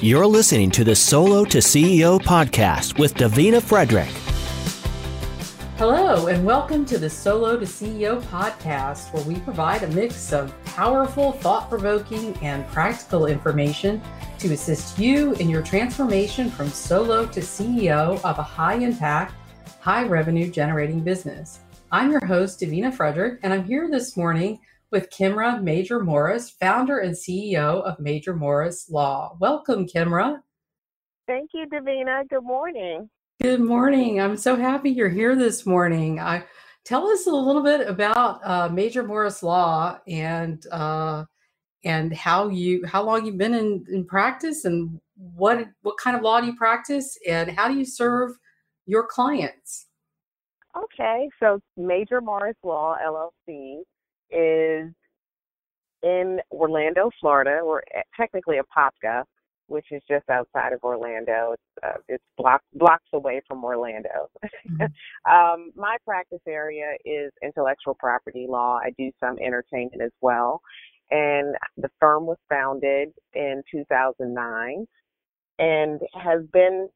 You're listening to the Solo to CEO podcast with Davina Frederick. Hello, and welcome to the Solo to CEO podcast, where we provide a mix of powerful, thought provoking, and practical information to assist you in your transformation from solo to CEO of a high impact, high revenue generating business. I'm your host, Davina Frederick, and I'm here this morning with Kimra Major Morris, founder and CEO of Major Morris Law. Welcome, Kimra. Thank you, Davina. Good morning. Good morning. I'm so happy you're here this morning. I tell us a little bit about uh, Major Morris Law and uh, and how you how long you've been in, in practice and what what kind of law do you practice and how do you serve your clients? Okay, so Major Morris Law LLC is in Orlando, Florida. We're technically a Apopka, which is just outside of Orlando. It's uh, it's blocks blocks away from Orlando. Mm-hmm. um, my practice area is intellectual property law. I do some entertainment as well, and the firm was founded in 2009 and has been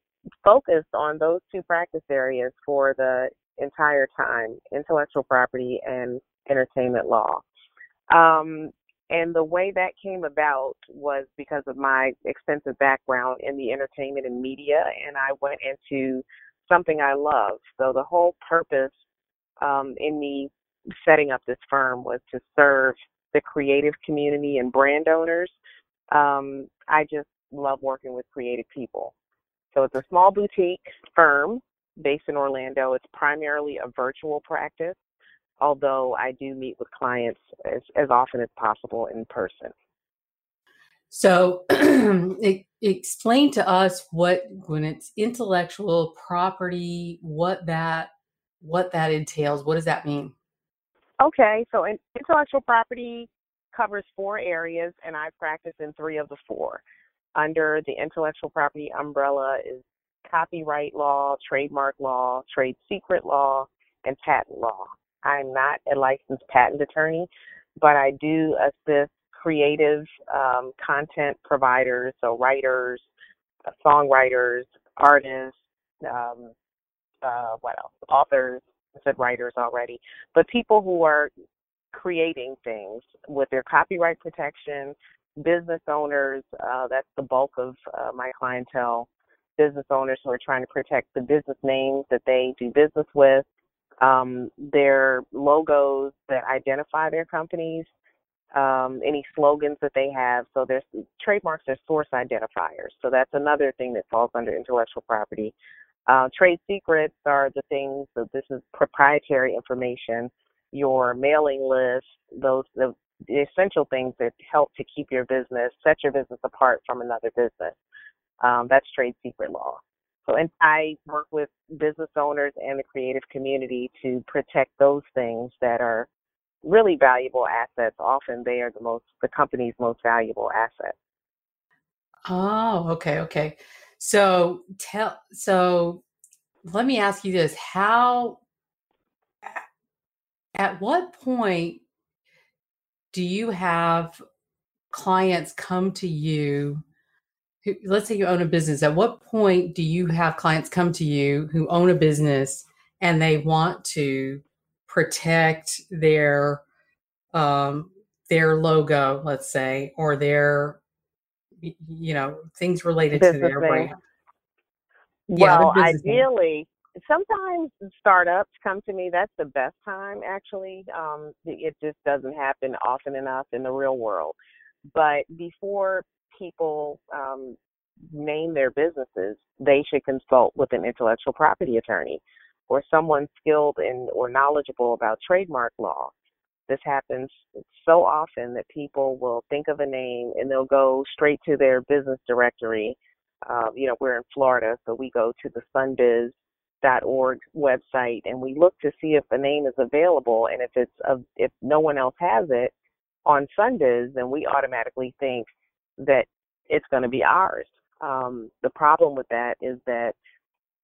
focused on those two practice areas for the entire time: intellectual property and entertainment law. Um, and the way that came about was because of my extensive background in the entertainment and media, and I went into something I love. So the whole purpose um, in me setting up this firm was to serve the creative community and brand owners. Um, I just love working with creative people. So it's a small boutique firm based in Orlando. It's primarily a virtual practice although I do meet with clients as, as often as possible in person. So, explain to us what, when it's intellectual property, what that what that entails. What does that mean? Okay, so intellectual property covers four areas, and I practice in three of the four. Under the intellectual property umbrella is copyright law, trademark law, trade secret law, and patent law. I'm not a licensed patent attorney, but I do assist creative um, content providers, so writers, songwriters, artists, um, uh, what else? Authors. I said writers already, but people who are creating things with their copyright protection, business owners. Uh, that's the bulk of uh, my clientele. Business owners who are trying to protect the business names that they do business with, um, their logos that identify their companies, um, any slogans that they have. So there's trademarks are source identifiers. So that's another thing that falls under intellectual property. Uh, trade secrets are the things that this is proprietary information, your mailing list, those the, the essential things that help to keep your business, set your business apart from another business. Um, that's trade secret law. So, and I work with business owners and the creative community to protect those things that are really valuable assets. Often they are the most, the company's most valuable asset. Oh, okay, okay. So tell, so let me ask you this: How, at what point do you have clients come to you who, let's say you own a business, at what point do you have clients come to you who own a business and they want to protect their um, their logo, let's say, or their you know things related business to their brand? Well, ideally, sometimes startups come to me. That's the best time, actually. Um, it just doesn't happen often enough in the real world. But before people um, name their businesses, they should consult with an intellectual property attorney or someone skilled in or knowledgeable about trademark law. This happens so often that people will think of a name and they'll go straight to their business directory. Um, you know, we're in Florida, so we go to the sunbiz.org website and we look to see if the name is available. And if it's if no one else has it on Sunbiz, then we automatically think that it's going to be ours. Um, the problem with that is that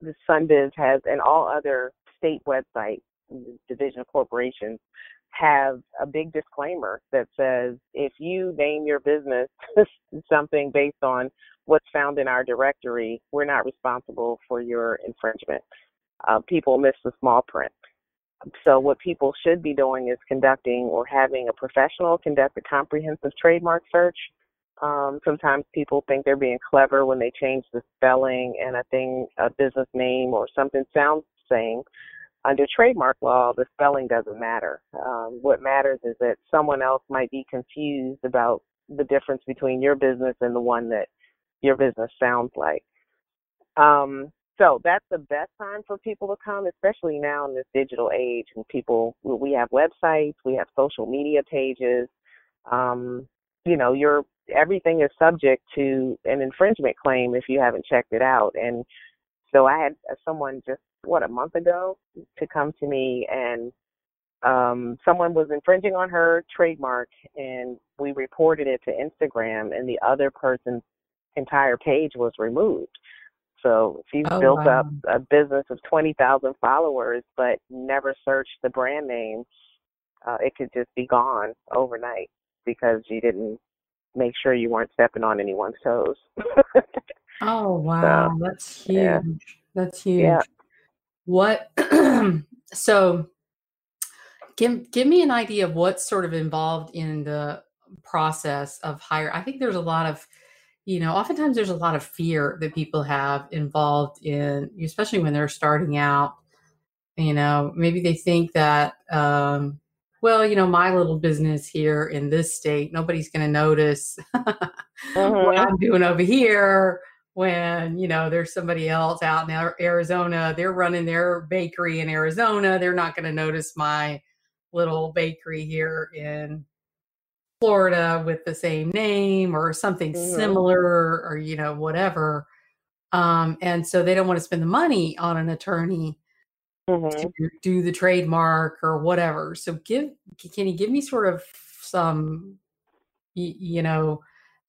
the Sunbiz has, and all other state websites, division of corporations, have a big disclaimer that says if you name your business something based on what's found in our directory, we're not responsible for your infringement. Uh, people miss the small print. So what people should be doing is conducting or having a professional conduct a comprehensive trademark search. Um, sometimes people think they're being clever when they change the spelling and a thing, a business name or something sounds the same. Under trademark law, the spelling doesn't matter. Um, what matters is that someone else might be confused about the difference between your business and the one that your business sounds like. Um, so that's the best time for people to come, especially now in this digital age. And people, we have websites, we have social media pages. Um, you know, your everything is subject to an infringement claim if you haven't checked it out. And so I had someone just what a month ago to come to me and um someone was infringing on her trademark and we reported it to Instagram and the other person's entire page was removed. So she's Oh, built wow. up a business of 20,000 followers, but never searched the brand name. Uh, it could just be gone overnight because you didn't make sure you weren't stepping on anyone's toes. Oh, wow. That's huge. yeah. That's huge. yeah. What, so give, give me an idea of what's sort of involved in the process of hire. I think there's a lot of, you know, oftentimes there's a lot of fear that people have involved in, especially when they're starting out. You know, maybe they think that, um, well, you know, my little business here in this state, nobody's going to notice what Mhm. I'm doing over here. When you know there's somebody else out in Arizona, they're running their bakery in Arizona. They're not going to notice my little bakery here in Florida with the same name or something Mhm. similar, or you know whatever. Um, and so they don't want to spend the money on an attorney Mhm. to do the trademark or whatever. So give can you give me sort of some you know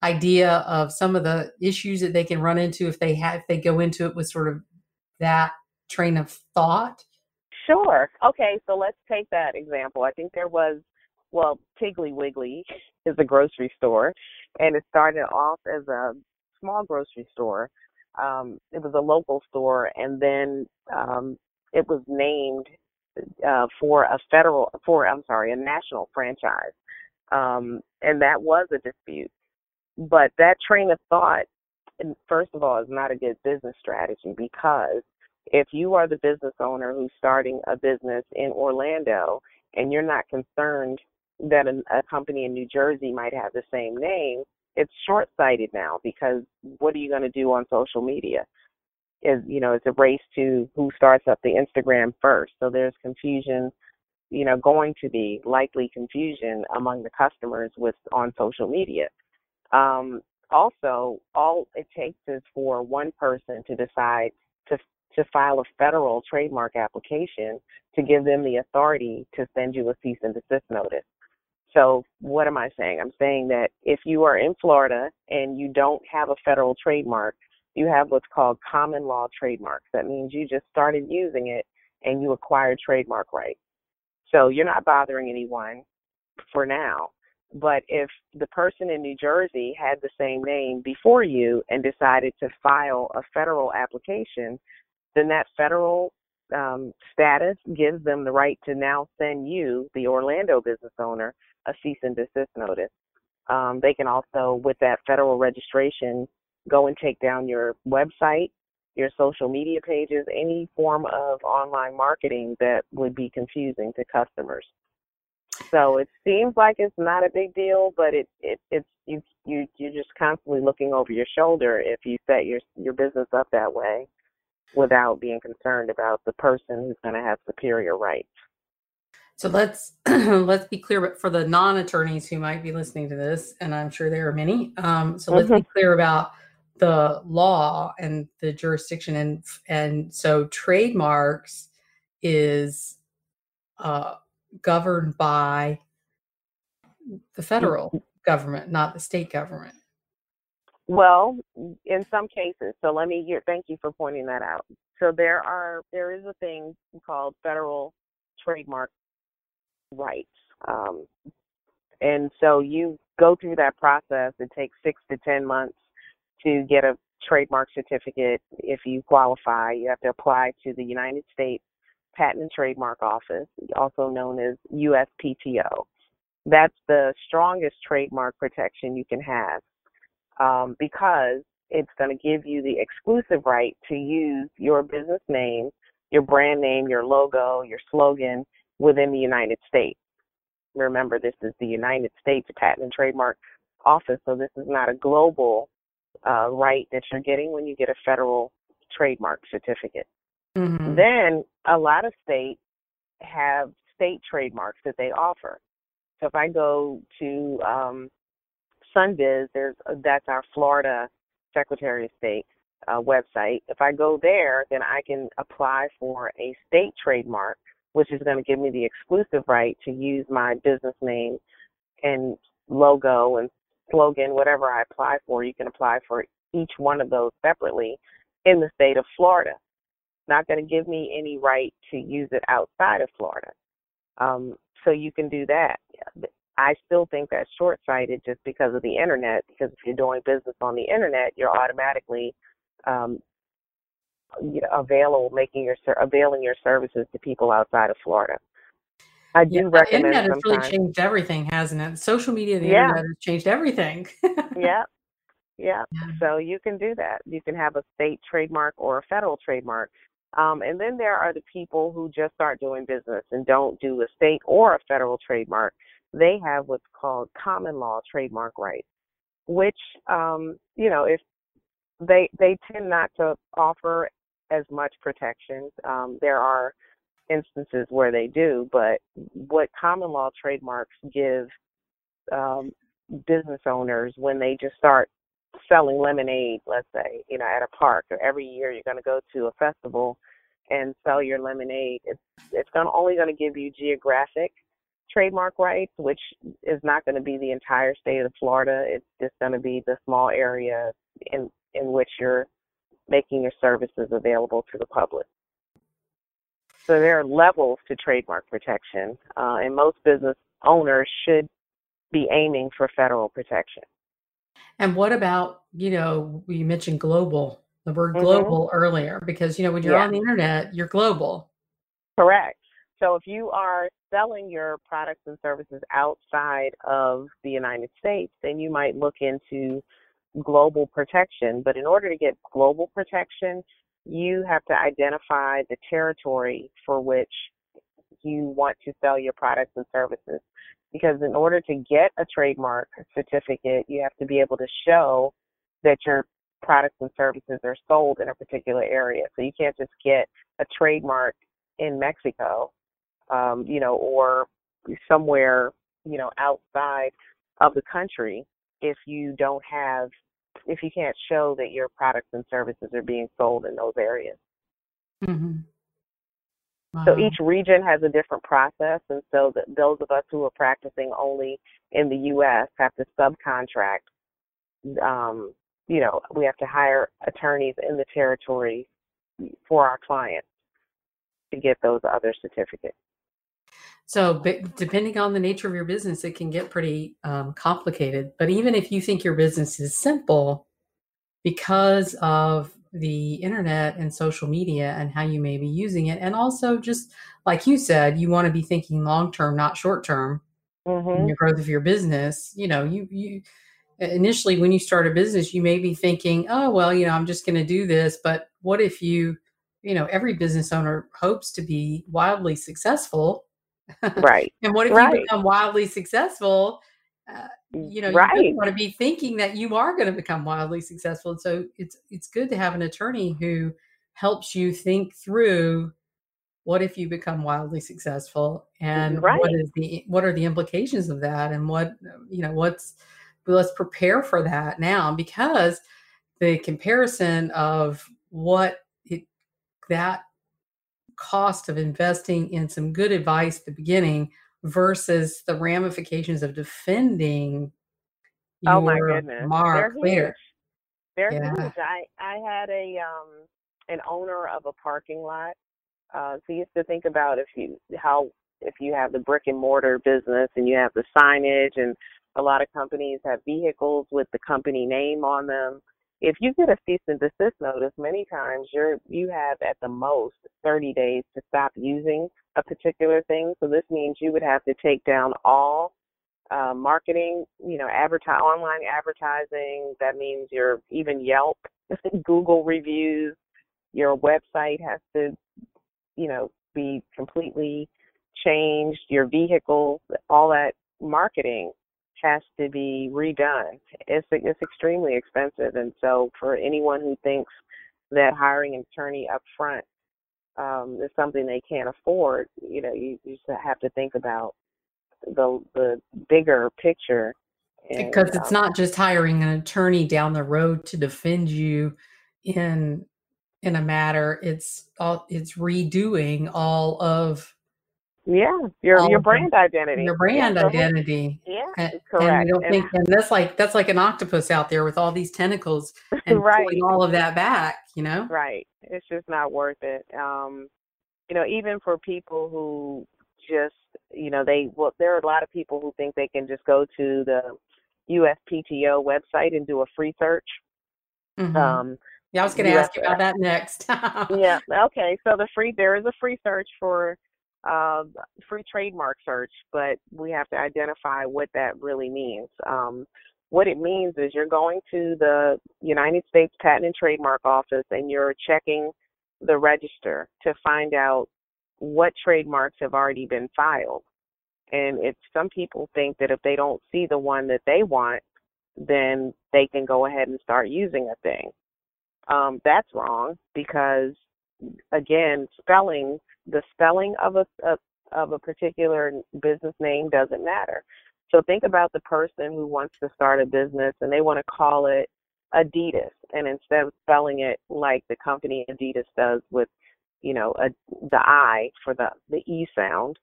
idea of some of the issues that they can run into if they have if they go into it with sort of that train of thought? Sure. Okay, so let's take that example. I think there was, well, Piggly Wiggly is a grocery store, and it started off as a small grocery store. Um, it was a local store, and then um, it was named uh, for a federal, for I'm sorry, a national franchise, um, and that was a dispute. But that train of thought, first of all, is not a good business strategy because if you are the business owner who's starting a business in Orlando and you're not concerned that a, a company in New Jersey might have the same name, it's short sighted now because what are you going to do on social media? Is you know, it's a race to who starts up the Instagram first. So there's confusion, you know, going to be likely confusion among the customers with on social media. Um, also, all it takes is for one person to decide to to file a federal trademark application to give them the authority to send you a cease and desist notice. So, what am I saying? I'm saying that if you are in Florida and you don't have a federal trademark, you have what's called common law trademarks. That means you just started using it and you acquired trademark rights. So, you're not bothering anyone for now. But if the person in New Jersey had the same name before you and decided to file a federal application, then that federal um, status gives them the right to now send you, the Orlando business owner, a cease and desist notice. Um, they can also, with that federal registration, go and take down your website, your social media pages, any form of online marketing that would be confusing to customers. So it seems like it's not a big deal, but it, it it's you you you're just constantly looking over your shoulder if you set your your business up that way without being concerned about the person who's going to have superior rights. So let's let's be clear, but for the non-attorneys who might be listening to this, and I'm sure there are many. Um, so let's be clear about the law and the jurisdiction, and and so trademarks is uh, governed by the federal government, not the state government. Well, in some cases. So let me hear. Thank you for pointing that out. So there are there is a thing called federal trademark rights, um, and so you go through that process. It takes six to ten months to get a trademark certificate if you qualify. You have to apply to the United States Patent and Trademark Office, also known as USPTO. That's the strongest trademark protection you can have um, because it's going to give you the exclusive right to use your business name, your brand name, your logo, your slogan within the United States. Remember, this is the United States Patent and Trademark Office, so this is not a global uh, right that you're getting when you get a federal trademark certificate. Mm-hmm. Then a lot of states have state trademarks that they offer. So if I go to um, SunBiz, there's uh, that's our Florida Secretary of State uh, website. If I go there, then I can apply for a state trademark, which is going to give me the exclusive right to use my business name and logo and slogan, whatever I apply for. You can apply for each one of those separately in the state of Florida. Not going to give me any right to use it outside of Florida. Um, so you can do that. I still think that's short sighted just because of the internet. Because if you're doing business on the internet, you're automatically um, available, making your availing your services to people outside of Florida. I do yeah, recommend. internet has really changed everything, hasn't it? Social media, the yeah. internet has changed everything. yeah. yeah, yeah. So you can do that. You can have a state trademark or a federal trademark. Um, and then there are the people who just start doing business and don't do a state or a federal trademark. They have what's called common law trademark rights, which, um, you know, if they they tend not to offer as much protection. Um, there are instances where they do, but what common law trademarks give um, business owners when they just start selling lemonade, let's say, you know, at a park, or every year you're going to go to a festival and sell your lemonade. It's it's going only going to give you geographic trademark rights, which is not going to be the entire state of Florida. It's just going to be the small area in in which you're making your services available to the public. So there are levels to trademark protection, uh, and most business owners should be aiming for federal protection. And what about, you know, you mentioned global, the word mm-hmm. global earlier, because, you know, when you're yeah. on the internet, you're global. Correct. So if you are selling your products and services outside of the United States, then you might look into global protection. But in order to get global protection, you have to identify the territory for which you want to sell your products and services. Because in order to get a trademark certificate, you have to be able to show that your products and services are sold in a particular area. So you can't just get a trademark in Mexico, um, you know, or somewhere, you know, outside of the country if you don't have if you can't show that your products and services are being sold in those areas. Mm-hmm. Wow. So each region has a different process, and so that those of us who are practicing only in the U.S. have to subcontract. Um, you know, we have to hire attorneys in the territory for our clients to get those other certificates. So, depending on the nature of your business, it can get pretty um, complicated. But even if you think your business is simple, because of the internet and social media and how you may be using it, and also just like you said, you want to be thinking long term, not short term, mm-hmm. in the growth of your business. You know, you you initially when you start a business, you may be thinking, oh well, you know, I'm just going to do this. But what if you, you know, every business owner hopes to be wildly successful Right. and what if right. you become wildly successful? Uh, you know, right. you want to be thinking that you are going to become wildly successful. And so it's it's good to have an attorney who helps you think through what if you become wildly successful and right. what is the what are the implications of that and what you know what's let's prepare for that now because the comparison of what it that cost of investing in some good advice at the beginning versus the ramifications of defending oh my goodness mark They're. They're yeah. huge. I I had a um an owner of a parking lot. Uh, so you have to think about if you how if you have the brick and mortar business and you have the signage and a lot of companies have vehicles with the company name on them. If you get a cease and desist notice, many times you're you have at the most 30 days to stop using a particular thing. So this means you would have to take down all uh, marketing, you know, advertise online advertising. That means your even Yelp, Google reviews. Your website has to, you know, be completely changed. Your vehicle, all that marketing has to be redone. It's it's extremely expensive, and so for anyone who thinks that hiring an attorney up front um, is something they can't afford, you know, you, you just have to think about the the bigger picture. And, because it's um, not just hiring an attorney down the road to defend you in in a matter. It's all it's redoing all of yeah, your your brand identity. Your brand yeah, identity. Yeah, and, correct. And don't think, and that's like that's like an octopus out there with all these tentacles and right. pulling all of that back. You know, right? It's just not worth it. Um, you know, even for people who just, you know, they well, there are a lot of people who think they can just go to the USPTO website and do a free search. Mm-hmm. Um, yeah, I was going to ask you about that next. yeah. Okay. So the free there is a free search for uh, free trademark search, but we have to identify what that really means. Um, what it means is you're going to the United States Patent and Trademark Office and you're checking the register to find out what trademarks have already been filed. And if some people think that if they don't see the one that they want, then they can go ahead and start using a thing. Um, that's wrong because, again, spelling the spelling of a, a of a particular business name doesn't matter. So think about the person who wants to start a business and they want to call it Adidas, and instead of spelling it like the company Adidas does with, you know, a, the I for the the E sound,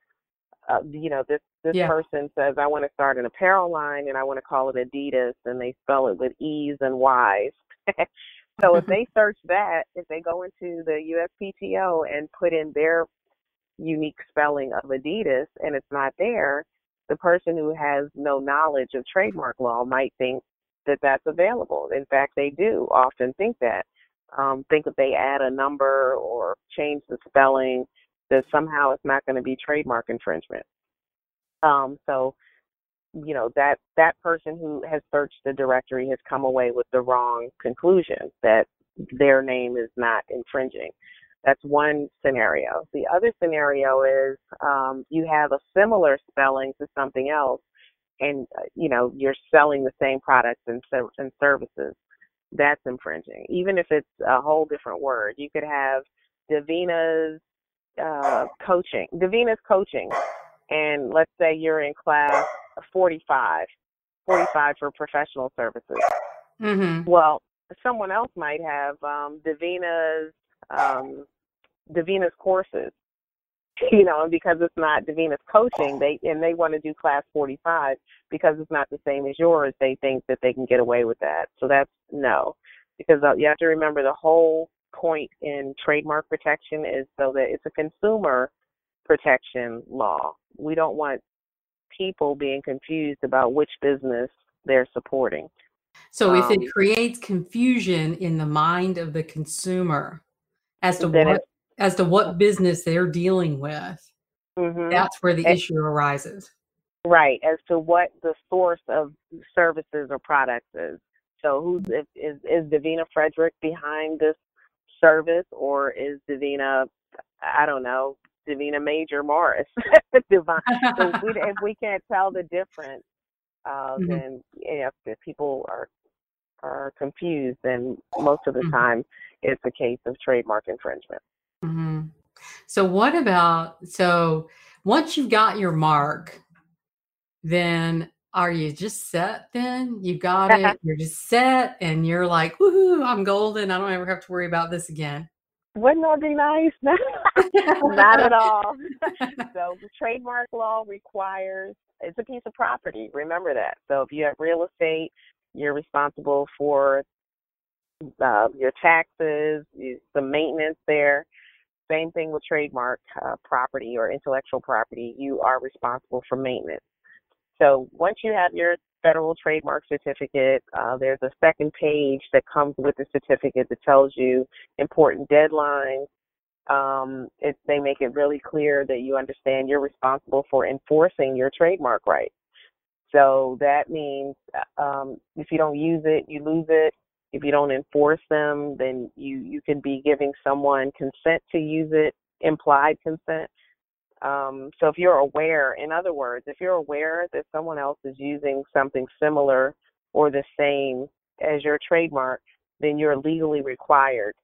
uh, you know, this this yeah. person says I want to start an apparel line and I want to call it Adidas, and they spell it with E's and Y's. so if they search that, if they go into the USPTO and put in their unique spelling of Adidas and it's not there, the person who has no knowledge of trademark law might think that that's available. In fact, they do often think that. Um, think if they add a number or change the spelling, that somehow it's not going to be trademark infringement. Um, so, you know that that person who has searched the directory has come away with the wrong conclusion that their name is not infringing. That's one scenario. The other scenario is um, you have a similar spelling to something else, and uh, you know you're selling the same products and, and services. That's infringing, even if it's a whole different word. You could have Davina's uh, coaching, Davina's coaching, and let's say you're in class 45, 45 for professional services. Mm-hmm. Well, someone else might have um, Davina's um, Davina's courses, you know, and because it's not Davina's coaching, they and they want to do class 45 because it's not the same as yours. They think that they can get away with that. So that's no, because uh, you have to remember the whole point in trademark protection is so that it's a consumer protection law. We don't want people being confused about which business they're supporting. So if um, it creates confusion in the mind of the consumer as to what as to what business they're dealing with, mm-hmm. that's where the issue arises. Right, as to what the source of services or products is. So, who's is is Davina Frederick behind this service, or is Davina, I don't know, Davina Major Morris? Divine. so if we, if we can't tell the difference, uh, mm-hmm. then if, if people are are confused, then most of the mm-hmm. time it's a case of trademark infringement. Mm-hmm. So what about so once you've got your mark, then are you just set then? You got it, you're just set and you're like, woohoo, I'm golden. I don't ever have to worry about this again. Wouldn't that be nice? Not at all. so the trademark law requires it's a piece of property. Remember that. So if you have real estate, you're responsible for uh, your taxes, the maintenance there. Same thing with trademark uh, property or intellectual property. You are responsible for maintenance. So once you have your federal trademark certificate. Uh, there's a second page that comes with the certificate that tells you important deadlines. Um, it, they make it really clear that you understand you're responsible for enforcing your trademark rights. So that means um, if you don't use it, you lose it. If you don't enforce them, then you you can be giving someone consent to use it, implied consent. Um, so if you're aware, in other words, if you're aware that someone else is using something similar or the same as your trademark, then you're legally required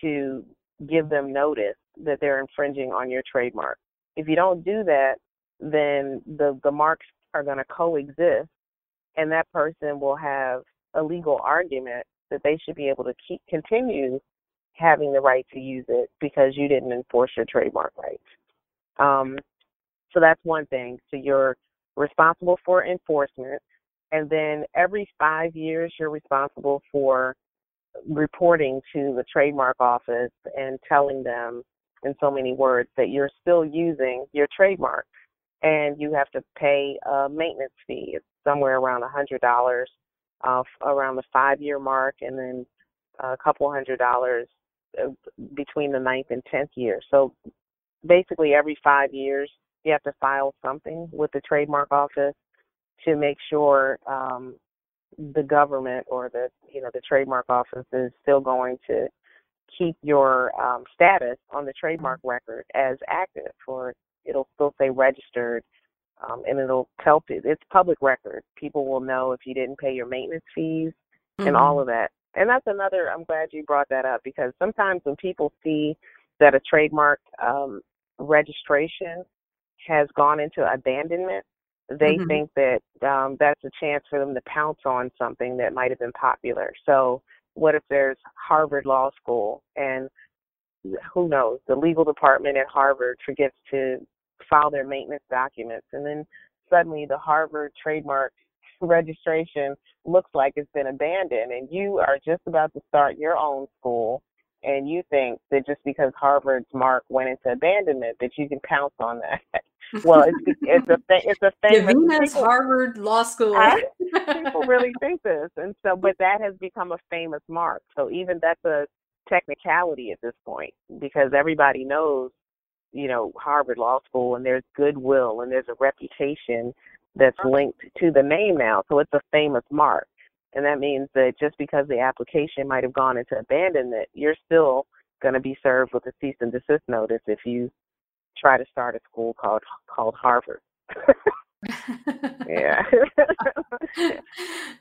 to give them notice that they're infringing on your trademark. If you don't do that, then the, the marks are going to coexist and that person will have a legal argument that they should be able to keep continue having the right to use it because you didn't enforce your trademark rights. Um, so that's one thing. So you're responsible for enforcement, and then every five years you're responsible for reporting to the trademark office and telling them in so many words that you're still using your trademark and you have to pay a maintenance fee. It's somewhere around a hundred dollars uh, around the five year mark and then a couple hundred dollars uh, between the ninth and tenth year. So basically every five years you have to file something with the trademark office to make sure um, the government or the you know the trademark office is still going to keep your um, status on the trademark record as active or it'll still say registered um, and it'll tell it's public record people will know if you didn't pay your maintenance fees mm-hmm. and all of that and that's another i'm glad you brought that up because sometimes when people see that a trademark um, registration has gone into abandonment they mm-hmm. think that um, that's a chance for them to pounce on something that might have been popular. So, what if there's Harvard Law School and who knows, the legal department at Harvard forgets to file their maintenance documents, and then suddenly the Harvard trademark registration looks like it's been abandoned, and you are just about to start your own school, and you think that just because Harvard's mark went into abandonment that you can pounce on that. well, it's it's a it's a famous. Davina's Harvard Law School. I, people really think this, and so but that has become a famous mark. So even that's a technicality at this point because everybody knows, you know, Harvard Law School, and there's goodwill and there's a reputation that's uh-huh. linked to the name now. So it's a famous mark. And that means that just because the application might have gone into abandonment, you're still going to be served with a cease and desist notice if you try to start a school called called Harvard. yeah.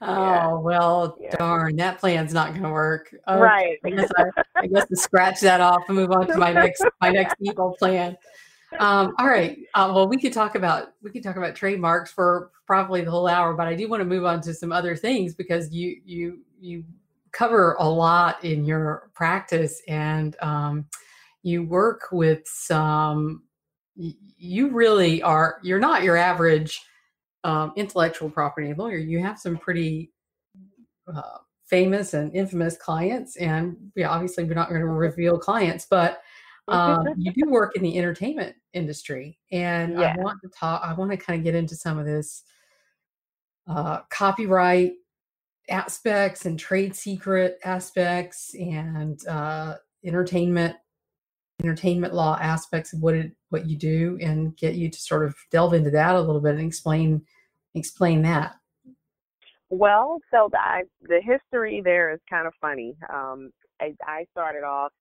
oh well, yeah. darn, that plan's not going to work. Okay. Right. I guess I, I guess to scratch that off and move on to my next my next evil plan. Um, all right. Uh, well, we could talk about we could talk about trademarks for probably the whole hour, but I do want to move on to some other things because you you you cover a lot in your practice and um, you work with some you really are you're not your average um, intellectual property lawyer you have some pretty uh, famous and infamous clients and yeah, obviously we're not going to reveal clients but um, you do work in the entertainment industry and yeah. i want to talk i want to kind of get into some of this uh, copyright aspects and trade secret aspects and uh, entertainment entertainment law aspects of what it what you do and get you to sort of delve into that a little bit and explain explain that. Well so the the history there is kind of funny. Um I, I started off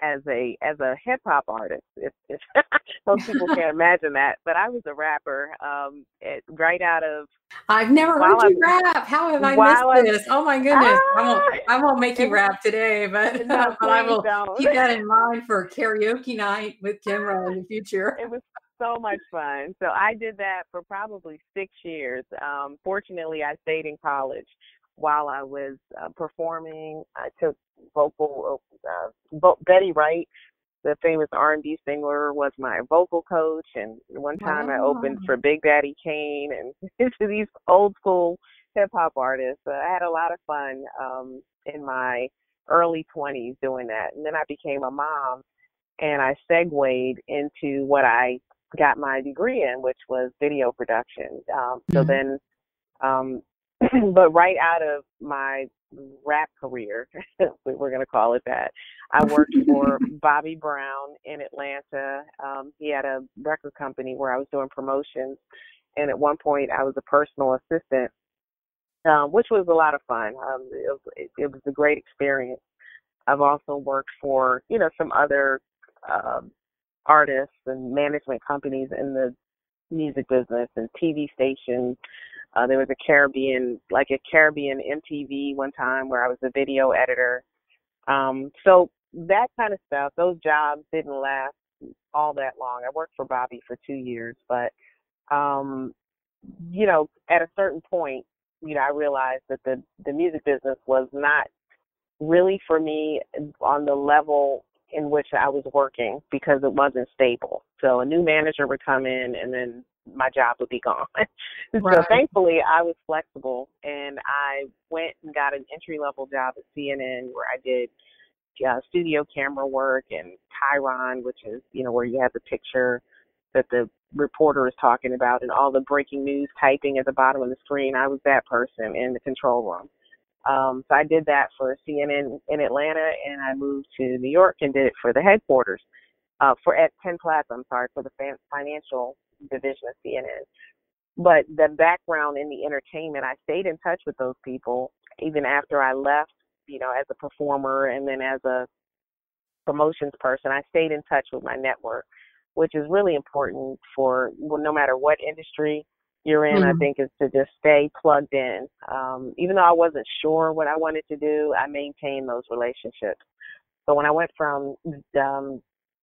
as a as a hip hop artist. If, if most people can't imagine that, but I was a rapper um, it, right out of. I've never heard you I, rap. How have I missed I, this? Oh my goodness! Ah, I won't I won't make you rap today, but, no, but I will don't. keep that in mind for karaoke night with Kimra in the future. It was so much fun. So I did that for probably six years. Um, fortunately, I stayed in college while I was uh, performing. I took vocal. Uh, Betty Wright, the famous R&B singer, was my vocal coach, and one time wow. I opened for Big Daddy Kane and into these old school hip hop artists. Uh, I had a lot of fun um, in my early 20s doing that, and then I became a mom, and I segued into what I got my degree in, which was video production. Um, so mm-hmm. then um, but right out of my rap career, we're going to call it that, I worked for Bobby Brown in Atlanta. Um, he had a record company where I was doing promotions. And at one point, I was a personal assistant, um, which was a lot of fun. Um, it, was, it, it was a great experience. I've also worked for, you know, some other um, artists and management companies in the music business and TV stations. Uh, there was a Caribbean, like a Caribbean MTV one time where I was a video editor. Um, so that kind of stuff, those jobs didn't last all that long. I worked for Bobby for two years, but um, you know, at a certain point, you know, I realized that the the music business was not really for me on the level in which I was working because it wasn't stable. So a new manager would come in and then my job would be gone. right. So thankfully I was flexible and I went and got an entry level job at CNN where I did uh, studio camera work and Chyron, which is, you know, where you have the picture that the reporter is talking about and all the breaking news typing at the bottom of the screen. I was that person in the control room. Um, so I did that for CNN in Atlanta, and I moved to New York and did it for the headquarters uh, for at Penn Plaza. I'm sorry for the financial division of CNN. But the background in the entertainment, I stayed in touch with those people even after I left. You know, as a performer and then as a promotions person, I stayed in touch with my network, which is really important for well, no matter what industry you're in, mm-hmm. I think, is to just stay plugged in. Um, even though I wasn't sure what I wanted to do, I maintained those relationships. So when I went from um,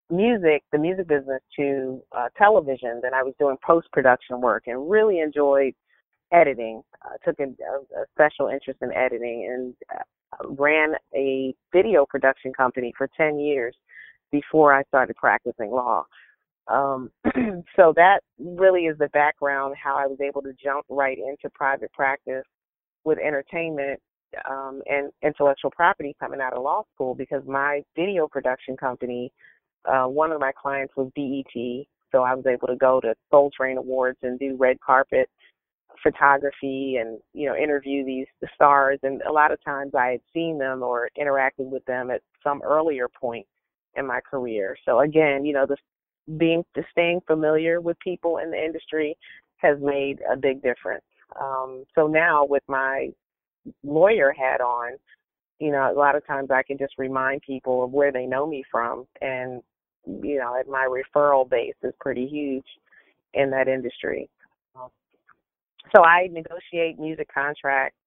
music, the music business, to uh, television, then I was doing post production work and really enjoyed editing. I took a, a special interest in editing and uh, ran a video production company for 10 years before I started practicing law. Um, so that really is the background how I was able to jump right into private practice with entertainment um, and intellectual property coming out of law school because my video production company, uh, one of my clients was BET, so I was able to go to Soul Train Awards and do red carpet photography and you know interview these the stars and a lot of times I had seen them or interacted with them at some earlier point in my career. So again, you know, the being the staying familiar with people in the industry has made a big difference. Um, so now with my lawyer hat on, you know, a lot of times I can just remind people of where they know me from, and you know, my referral base is pretty huge in that industry. So I negotiate music contracts.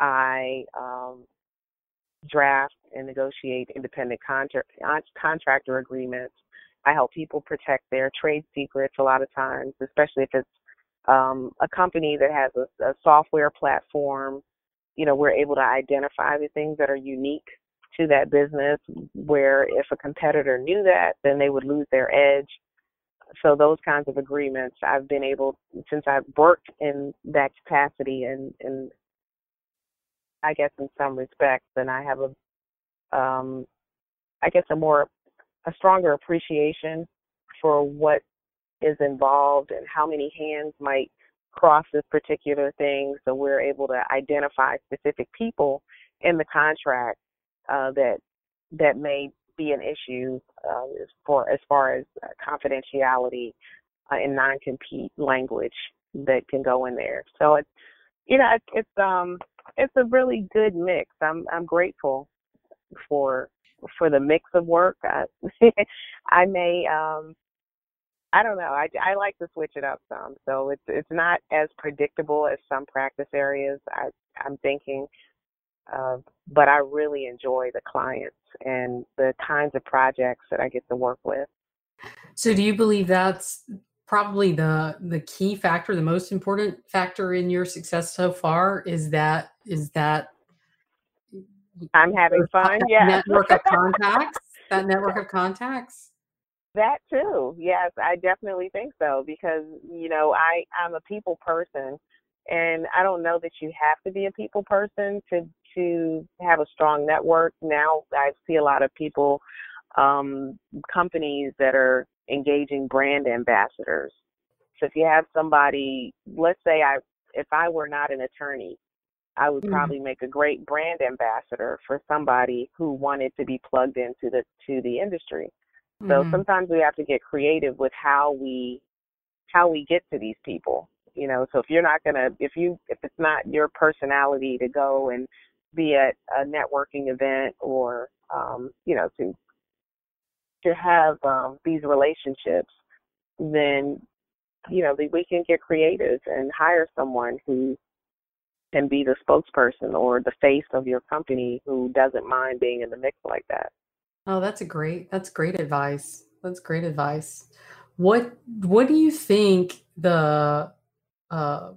I um, draft and negotiate independent contract contractor agreements. I help people protect their trade secrets a lot of times, especially if it's um, a company that has a, a software platform. You know, we're able to identify the things that are unique to that business where if a competitor knew that, then they would lose their edge. So those kinds of agreements, I've been able, since I've worked in that capacity and, and I guess in some respects, then I have a, um, I guess a more a stronger appreciation for what is involved and how many hands might cross this particular things, so we're able to identify specific people in the contract uh, that that may be an issue uh, for as far as uh, confidentiality uh, and non-compete language that can go in there. So it's you know it's, it's um it's a really good mix. I'm I'm grateful for for the mix of work. I, I may um I don't know. I, I like to switch it up some. So it's it's not as predictable as some practice areas. I I'm thinking uh, but I really enjoy the clients and the kinds of projects that I get to work with. So do you believe that's probably the the key factor, the most important factor in your success so far is that is that I'm having fun. Yeah. Network of contacts. that network of contacts. That too. Yes, I definitely think so because you know I I'm a people person, and I don't know that you have to be a people person to to have a strong network. Now I see a lot of people, um, companies that are engaging brand ambassadors. So if you have somebody, let's say I if I were not an attorney I would Mm. probably make a great brand ambassador for somebody who wanted to be plugged into the to the industry. So Mhm. sometimes we have to get creative with how we how we get to these people. You know, so if you're not gonna if you if it's not your personality to go and be at a networking event or um, you know, to to have um these relationships, then you know, we can get creative and hire someone who can be the spokesperson or the face of your company who doesn't mind being in the mix like that. Oh, that's a great that's great advice. That's great advice. What what do you think the uh,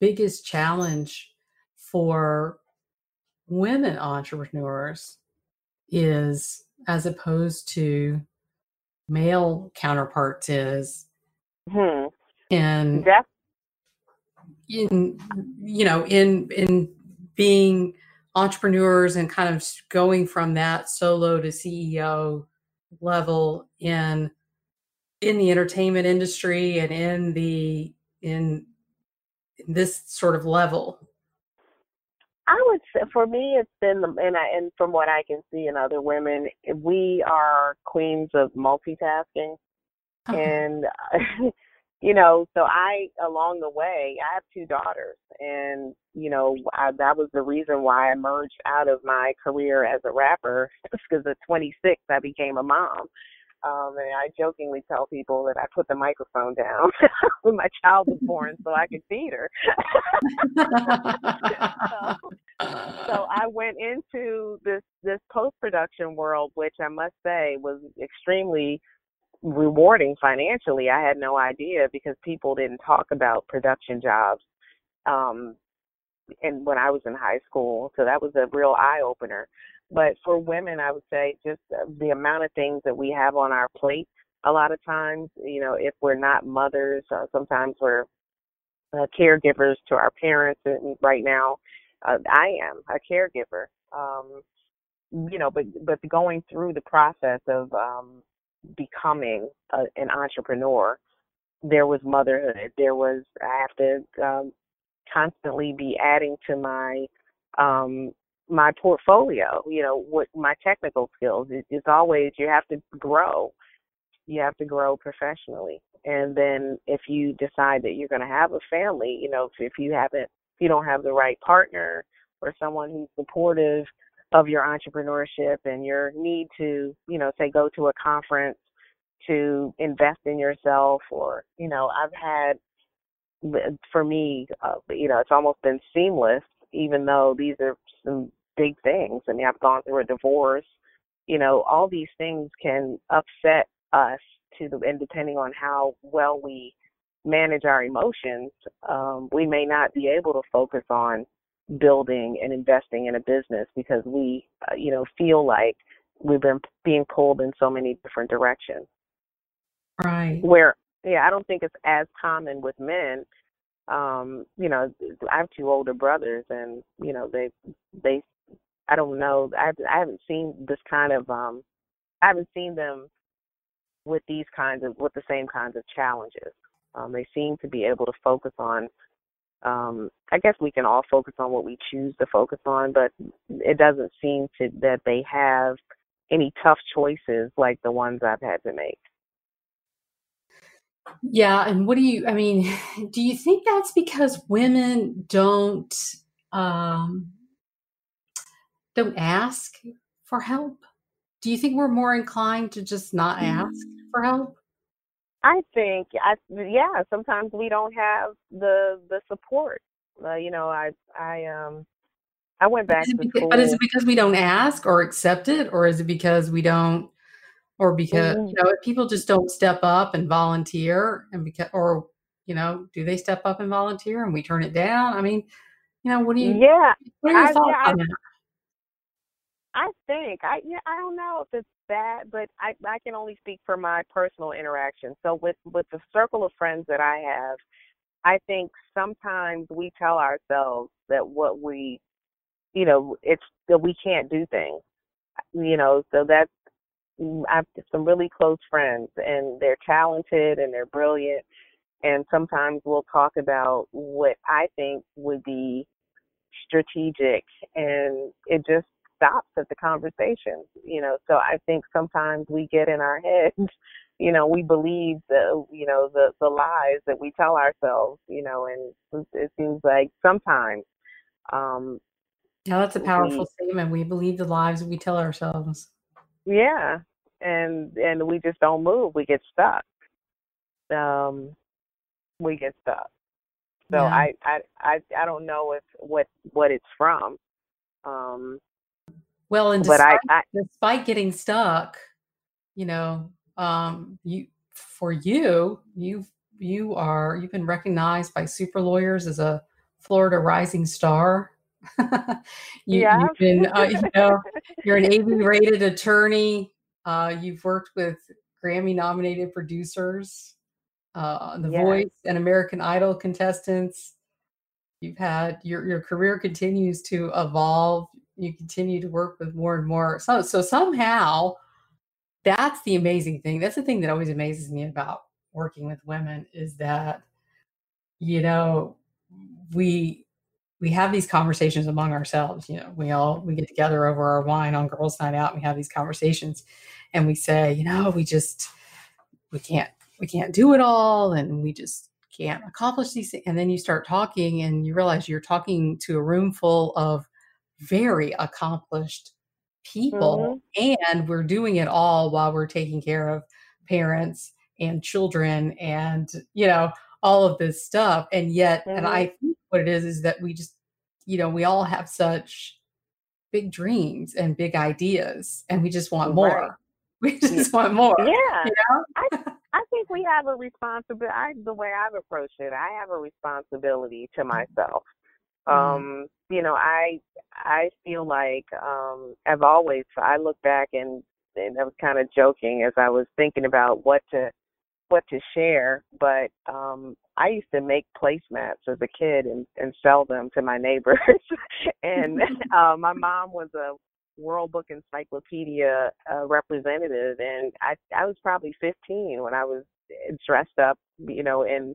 biggest challenge for women entrepreneurs is as opposed to male counterparts is Hmm. in Def- in you know in in being entrepreneurs and kind of going from that solo to CEO level in in the entertainment industry and in the in, in this sort of level. I would say for me, it's been the and I and from what I can see in other women, we are queens of multitasking, and you know, so I along the way, I have two daughters, and you know, I, that was the reason why I merged out of my career as a rapper because at 26 I became a mom. Um, and I jokingly tell people that I put the microphone down when my child was born so I could feed her. so I went into this this post production world, which I must say was extremely rewarding financially. I had no idea because people didn't talk about production jobs. Um, and when I was in high school, so that was a real eye opener. But for women, I would say just the amount of things that we have on our plate. A lot of times, you know, if we're not mothers, uh, sometimes we're uh, caregivers to our parents. And right now, uh, I am a caregiver. Um, you know, but but going through the process of um, becoming a, an entrepreneur, there was motherhood. There was I have to um, constantly be adding to my um, my portfolio. You know, what my technical skills. It, it's always you have to grow. You have to grow professionally, and then if you decide that you're going to have a family, you know, if, if you haven't, if you don't have the right partner or someone who's supportive of your entrepreneurship and your need to, you know, say go to a conference to invest in yourself, or you know, I've had for me, uh, you know, it's almost been seamless, even though these are some big things. I mean, I've gone through a divorce. You know, all these things can upset us to the, and depending on how well we manage our emotions, um, we may not be able to focus on building and investing in a business because we, uh, you know, feel like we've been being pulled in so many different directions. Right. Where, yeah, I don't think it's as common with men. Um, you know, I have two older brothers, and you know, they, they, I don't know, I, I haven't seen this kind of, um, I haven't seen them with these kinds of, with the same kinds of challenges. Um, they seem to be able to focus on um I guess we can all focus on what we choose to focus on, but it doesn't seem to that they have any tough choices like the ones I've had to make. Yeah, and what do you I mean, do you think that's because women don't um don't ask for help? Do you think we're more inclined to just not ask for help? I think I yeah, sometimes we don't have the the support. Uh, you know, I I um I went back to beca- school. but is it because we don't ask or accept it, or is it because we don't, or because Mhm. you know if people just don't step up and volunteer, and because, or you know, do they step up and volunteer and we turn it down? I mean, you know, what do you, Yeah, what I yeah, I? I think I yeah I don't know if it's that, but I I can only speak for my personal interaction. So with with the circle of friends that I have, I think sometimes we tell ourselves that what we you know it's that we can't do things. You know, so that's mm, I have some really close friends, and they're talented and they're brilliant. And sometimes we'll talk about what I think would be strategic and it just stops at the conversation, you know. So I think sometimes we get in our heads, you know, we believe the, you know, the the lies that we tell ourselves, you know, and it seems like sometimes. Um, yeah, that's a powerful we, statement. We believe the lies we tell ourselves. Yeah, and and we just don't move. We get stuck. Um, we get stuck. So yeah. I, I I I don't know if what what it's from. Um, well, and despite, I, I, despite getting stuck, you know, um, you for you, you you are you've been recognized by super lawyers as a Florida rising star. you, yeah. You've been, uh, you know, you're an AV rated attorney. Uh, you've worked with Grammy nominated producers, uh, The yes. Voice and American Idol contestants. You've had your your career continues to evolve you continue to work with more and more. So, so somehow that's the amazing thing. That's the thing that always amazes me about working with women is that, you know, we we have these conversations among ourselves. You know, we all we get together over our wine on girls' night out. And we have these conversations, and we say, you know, we just we can't we can't do it all, and we just can't accomplish these things. And then you start talking, and you realize you're talking to a room full of very accomplished people mm-hmm. and we're doing it all while we're taking care of parents and children and you know all of this stuff and yet mm-hmm. and i think what it is is that we just you know we all have such big dreams and big ideas and we just want more right. we just want more yeah you know? I, I think we have a responsibility the way i've approached it i have a responsibility to myself Mm-hmm. Um, you know, I I feel like um I've always I look back and and I was kind of joking as I was thinking about what to what to share, but um I used to make placemats as a kid and and sell them to my neighbors. and uh, my mom was a World Book Encyclopedia uh, representative, and I I was probably 15 when I was dressed up, you know, in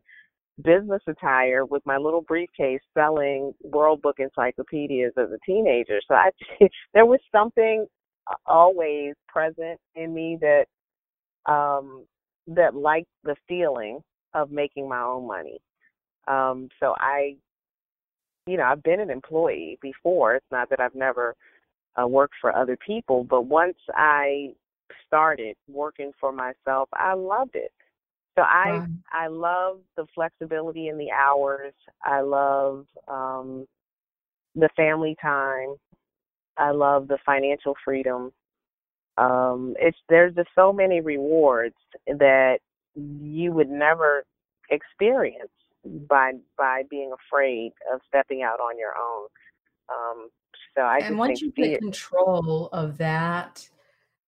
business attire with my little briefcase selling World Book encyclopedias as a teenager. So I there was something uh, always present in me that um that liked the feeling of making my own money. Um so I you know, I've been an employee before. It's not that I've never uh, worked for other people, but once I started working for myself, I loved it. So I wow. I love the flexibility in the hours. I love um, the family time. I love the financial freedom. Um, it's there's just so many rewards that you would never experience by by being afraid of stepping out on your own. Um, so I and once you get control of that,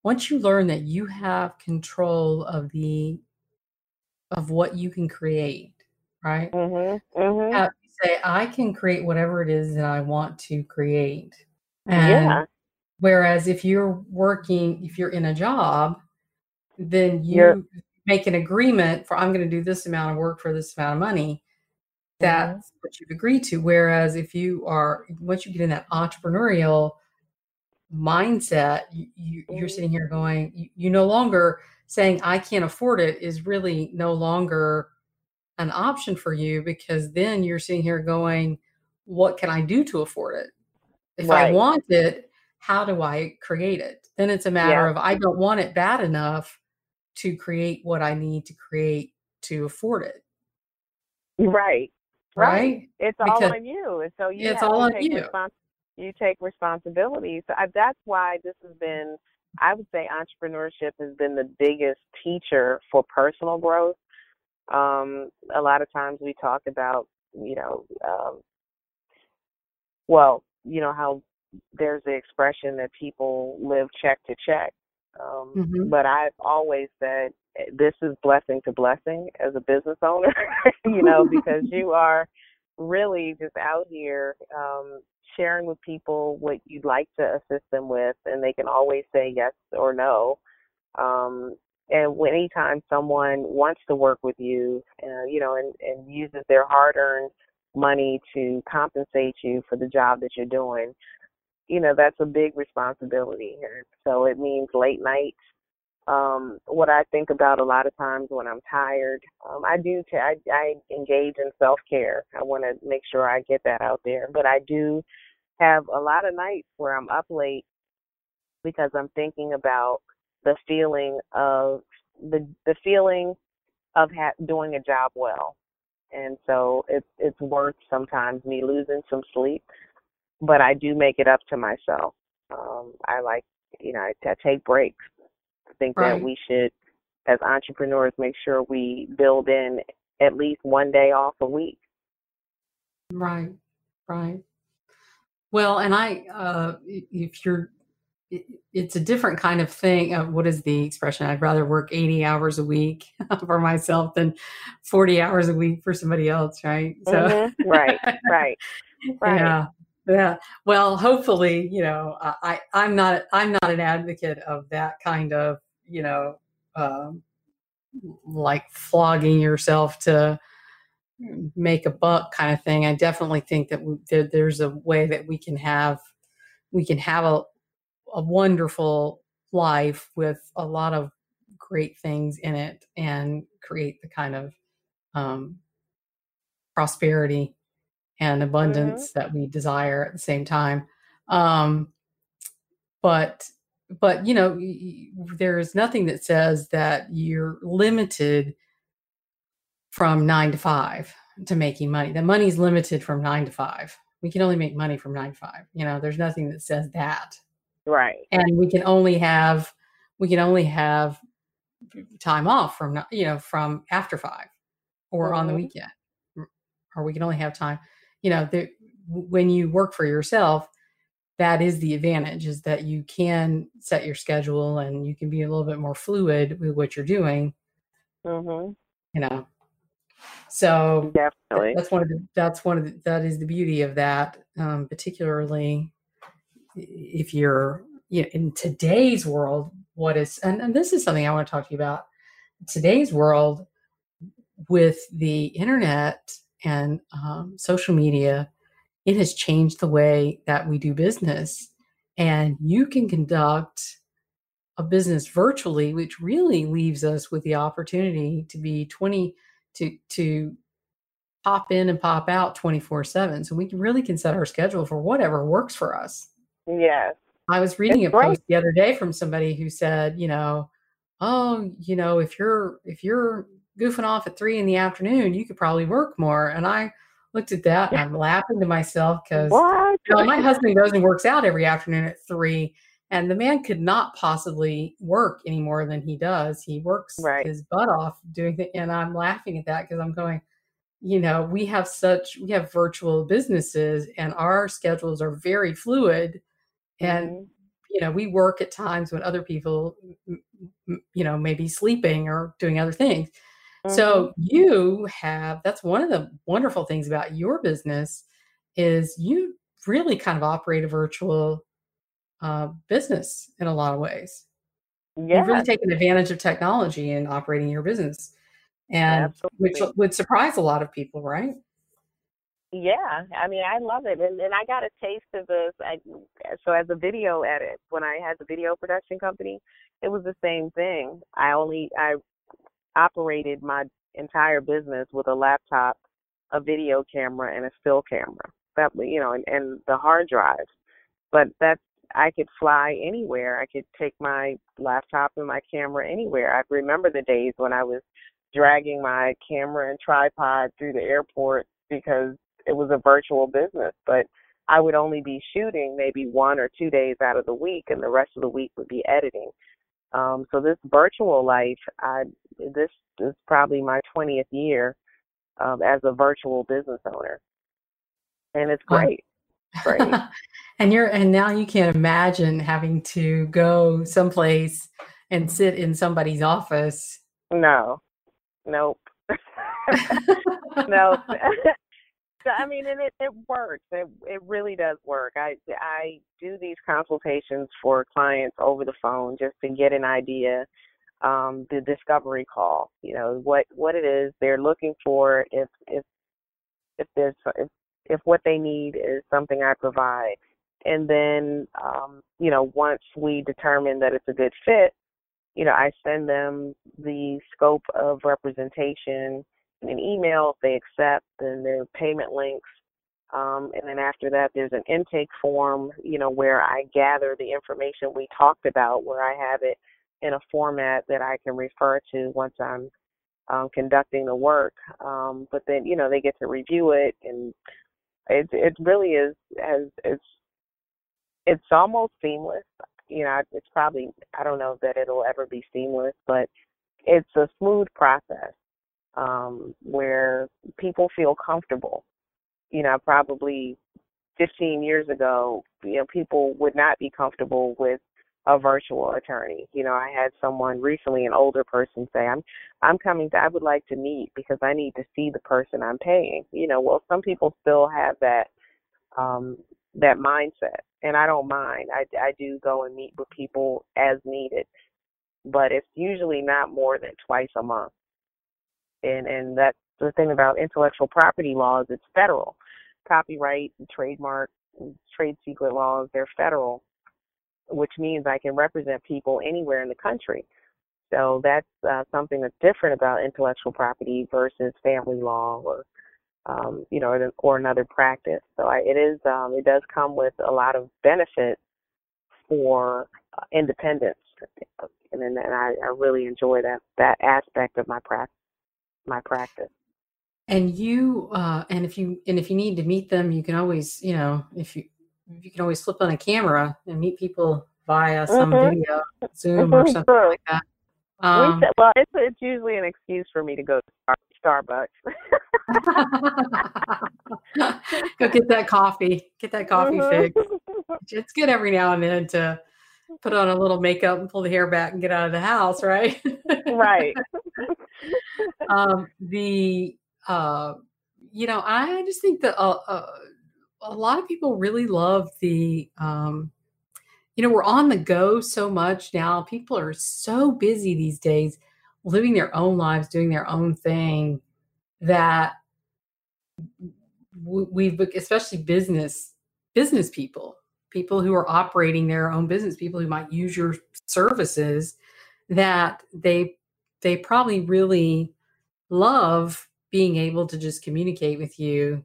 once you learn that you have control of the of what you can create, right? Mm-hmm. Mm-hmm. Uh, say, I can create whatever it is that I want to create. And yeah. Whereas if you're working, if you're in a job, then you you're, make an agreement for I'm going to do this amount of work for this amount of money. Mm-hmm. That's mm-hmm. what you've agreed to. Whereas if you are, once you get in that entrepreneurial mindset, you, you, are mm-hmm. sitting here going, you, you no longer saying I can't afford it is really no longer an option for you because then you're sitting here going, what can I do to afford it? If right. I want it, how do I create it? Then it's a matter yeah. of I don't want it bad enough to create what I need to create to afford it. Right. Right. right? It's because all on you. And so you it's all on you. Respons- you take responsibility. So I, that's why this has been I would say entrepreneurship has been the biggest teacher for personal growth. Um, a lot of times we talk about, you know, um, well, you know how there's the expression that people live check to check. Um, mm-hmm. But I've always said eh, this is blessing to blessing as a business owner, you know, because you are really just out here um, sharing with people what you'd like to assist them with, and they can always say yes or no. Um, and anytime someone wants to work with you, uh, you know, and, and uses their hard-earned money to compensate you for the job that you're doing, you know, that's a big responsibility. Here. So it means late nights. Um, what I think about a lot of times when I'm tired, um, I do, t- I, I engage in self care. I want to make sure I get that out there. But I do have a lot of nights where I'm up late because I'm thinking about the feeling of the the feeling of ha- doing a job well, and so it's it's worth sometimes me losing some sleep, but I do make it up to myself. Um, I like you know I take breaks. I think Right. that we should, as entrepreneurs, make sure we build in at least one day off a week. Right, right. Well, and I, uh, if you're, it's a different kind of thing. Uh, what is the expression? I'd rather work 80 hours a week for myself than 40 hours a week for somebody else, right? So, Mhm. Right, right, right. yeah, yeah. Well, hopefully, you know, I, I'm not, I'm not an advocate of that kind of, you know, um, like flogging yourself to make a buck kind of thing. I definitely think that we, there, there's a way that we can have we can have a a wonderful life with a lot of great things in it and create the kind of um, prosperity and abundance that we desire at the same time. Um, but but you know there is nothing that says that you're limited from nine to five to making money. The money's limited from nine to five. We can only make money from nine to five. You know, there's nothing that says that. Right. And we can only have we can only have time off from you know from after five or on the Mhm. weekend, or we can only have time. You know, the, when you work for yourself, that is the advantage is that you can set your schedule and you can be a little bit more fluid with what you're doing. Mhm. You know, so Definitely. that's one of the that's one of the, that is the beauty of that um, particularly if you're you know, in today's world what is and, and this is something i want to talk to you about today's world with the internet and um, social media it has changed the way that we do business and you can conduct a business virtually which really leaves us with the opportunity to be 20 to to pop in and pop out 24 7 so we can really can set our schedule for whatever works for us Yes. i was reading a great. post the other day from somebody who said you know oh you know if you're if you're goofing off at three in the afternoon you could probably work more and i looked at that and i'm laughing to myself because you know, my husband goes and works out every afternoon at three, and the man could not possibly work any more than he does. He works Right. his butt off doing it, and I'm laughing at that because I'm going, you know, we have such we have virtual businesses, and our schedules are very fluid, and Mhm. you know, we work at times when other people, you know, may be sleeping or doing other things. Mm-hmm. So you have that's one of the wonderful things about your business is you really kind of operate a virtual uh, business in a lot of ways. Mhm. You've really taken advantage of technology in operating your business, and which would surprise a lot of people, right? Yeah, I mean, I love it, and and I got a taste of this. I, so as a video edit, when I had the video production company, it was the same thing. I only I operated my entire business with a laptop, a video camera, and a still camera. That you know, and, and the hard drive. But that's I could fly anywhere. I could take my laptop and my camera anywhere. I remember the days when I was dragging my camera and tripod through the airport because it was a virtual business, but I would only be shooting maybe one or two days out of the week, and the rest of the week would be editing. Um, so this virtual life, I this is probably my 20th year um, as a virtual business owner, and it's Wow. great. Great. and you're and now you can't imagine having to go someplace and sit in somebody's office. no, nope, no. I mean, and it, it works. It it really does work. I I do these consultations for clients over the phone just to get an idea, um, the discovery call. You know what what it is they're looking for. If if if there's if, if what they need is something I provide. And then, um, you know, once we determine that it's a good fit, you know, I send them the scope of representation an email. They accept, then their payment links. Um, and then after that, there's an intake form, you know, where I gather the information we talked about, where I have it in a format that I can refer to once I'm um, conducting the work. Um, but then, you know, they get to review it, and it it really is as it's it's almost seamless. You know, it's probably I don't know that it'll ever be seamless, but it's a smooth process um, where people feel comfortable. You know, probably 15 years ago, you know, people would not be comfortable with a virtual attorney. You know, I had someone recently, an older person, say, "I'm, I'm coming. To, I would like to meet because I need to see the person I'm paying." You know, well, some people still have that um, that mindset, and I don't mind. I, I do go and meet with people as needed, but it's usually not more than twice a month. And and that's the thing about intellectual property laws. It's federal. Copyright, trademark, trade secret laws. They're federal which means I can represent people anywhere in the country. So that's uh, something that's different about intellectual property versus family law or um, you know or, another practice. So I, it is um, it does come with a lot of benefits for uh, independence, and, and I, I really enjoy that that aspect of my practice. My practice. And you, uh, and if you, and if you need to meet them, you can always, you know, if you you can always flip on a camera and meet people via some mm-hmm. video, Zoom or something like that. Um, we, well, it's, it's usually an excuse for me to go to Starbucks. go get that coffee. Get that coffee mm-hmm. fix. It's good every now and then to put on a little makeup and pull the hair back and get out of the house, right? right. Um, the uh, you know, I just think that uh, uh, a lot of people really love the um, you know we're on the go so much now people are so busy these days living their own lives doing their own thing that we've especially business business people people who are operating their own business people who might use your services that they they probably really love being able to just communicate with you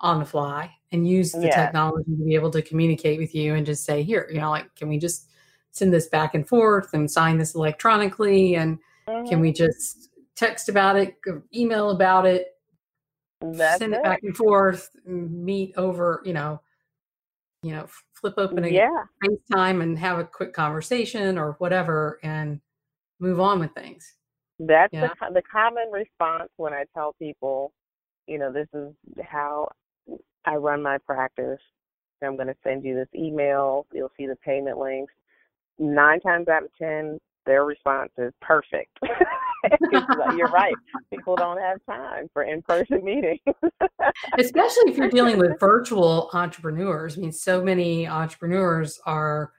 on the fly and use the yeah. technology to be able to communicate with you and just say, here, you know, like, can we just send this back and forth and sign this electronically? And mm-hmm. can we just text about it, email about it, That's send it, it, back and forth, meet over, you know, you know, flip open a yeah. FaceTime and have a quick conversation or whatever and move on with things. That's yeah. the, the common response when I tell people, you know, this is how I run my practice. I'm going to send you this email. You'll see the payment links. Nine times out of ten, their response is perfect. you're right. People don't have time for in-person meetings. Especially if you're dealing with virtual entrepreneurs. I mean, so many entrepreneurs are,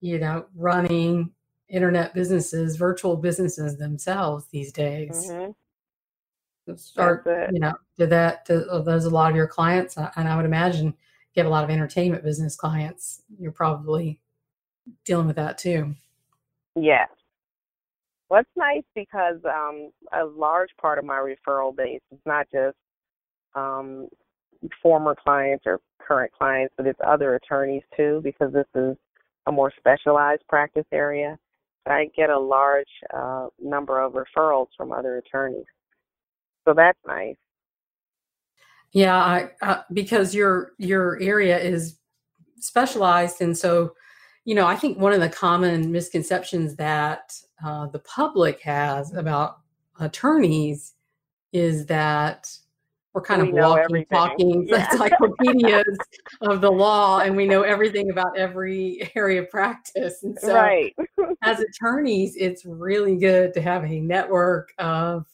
you know, running internet businesses, virtual businesses themselves these days. Mm-hmm. Start you know did that to those a lot of your clients and i would imagine you have a lot of entertainment business clients you're probably dealing with that too. Yes well it's nice because um, a large part of my referral base is not just um, former clients or current clients but it's other attorneys too because this is a more specialized practice area i get a large uh, number of referrals from other attorneys so that's nice. Yeah, I, uh, because your your area is specialized, and so you know, I think one of the common misconceptions that uh, the public has about attorneys is that we're kind we of walking, talking yeah. encyclopedias of the law, and we know everything about every area of practice. And so, right. as attorneys, it's really good to have a network of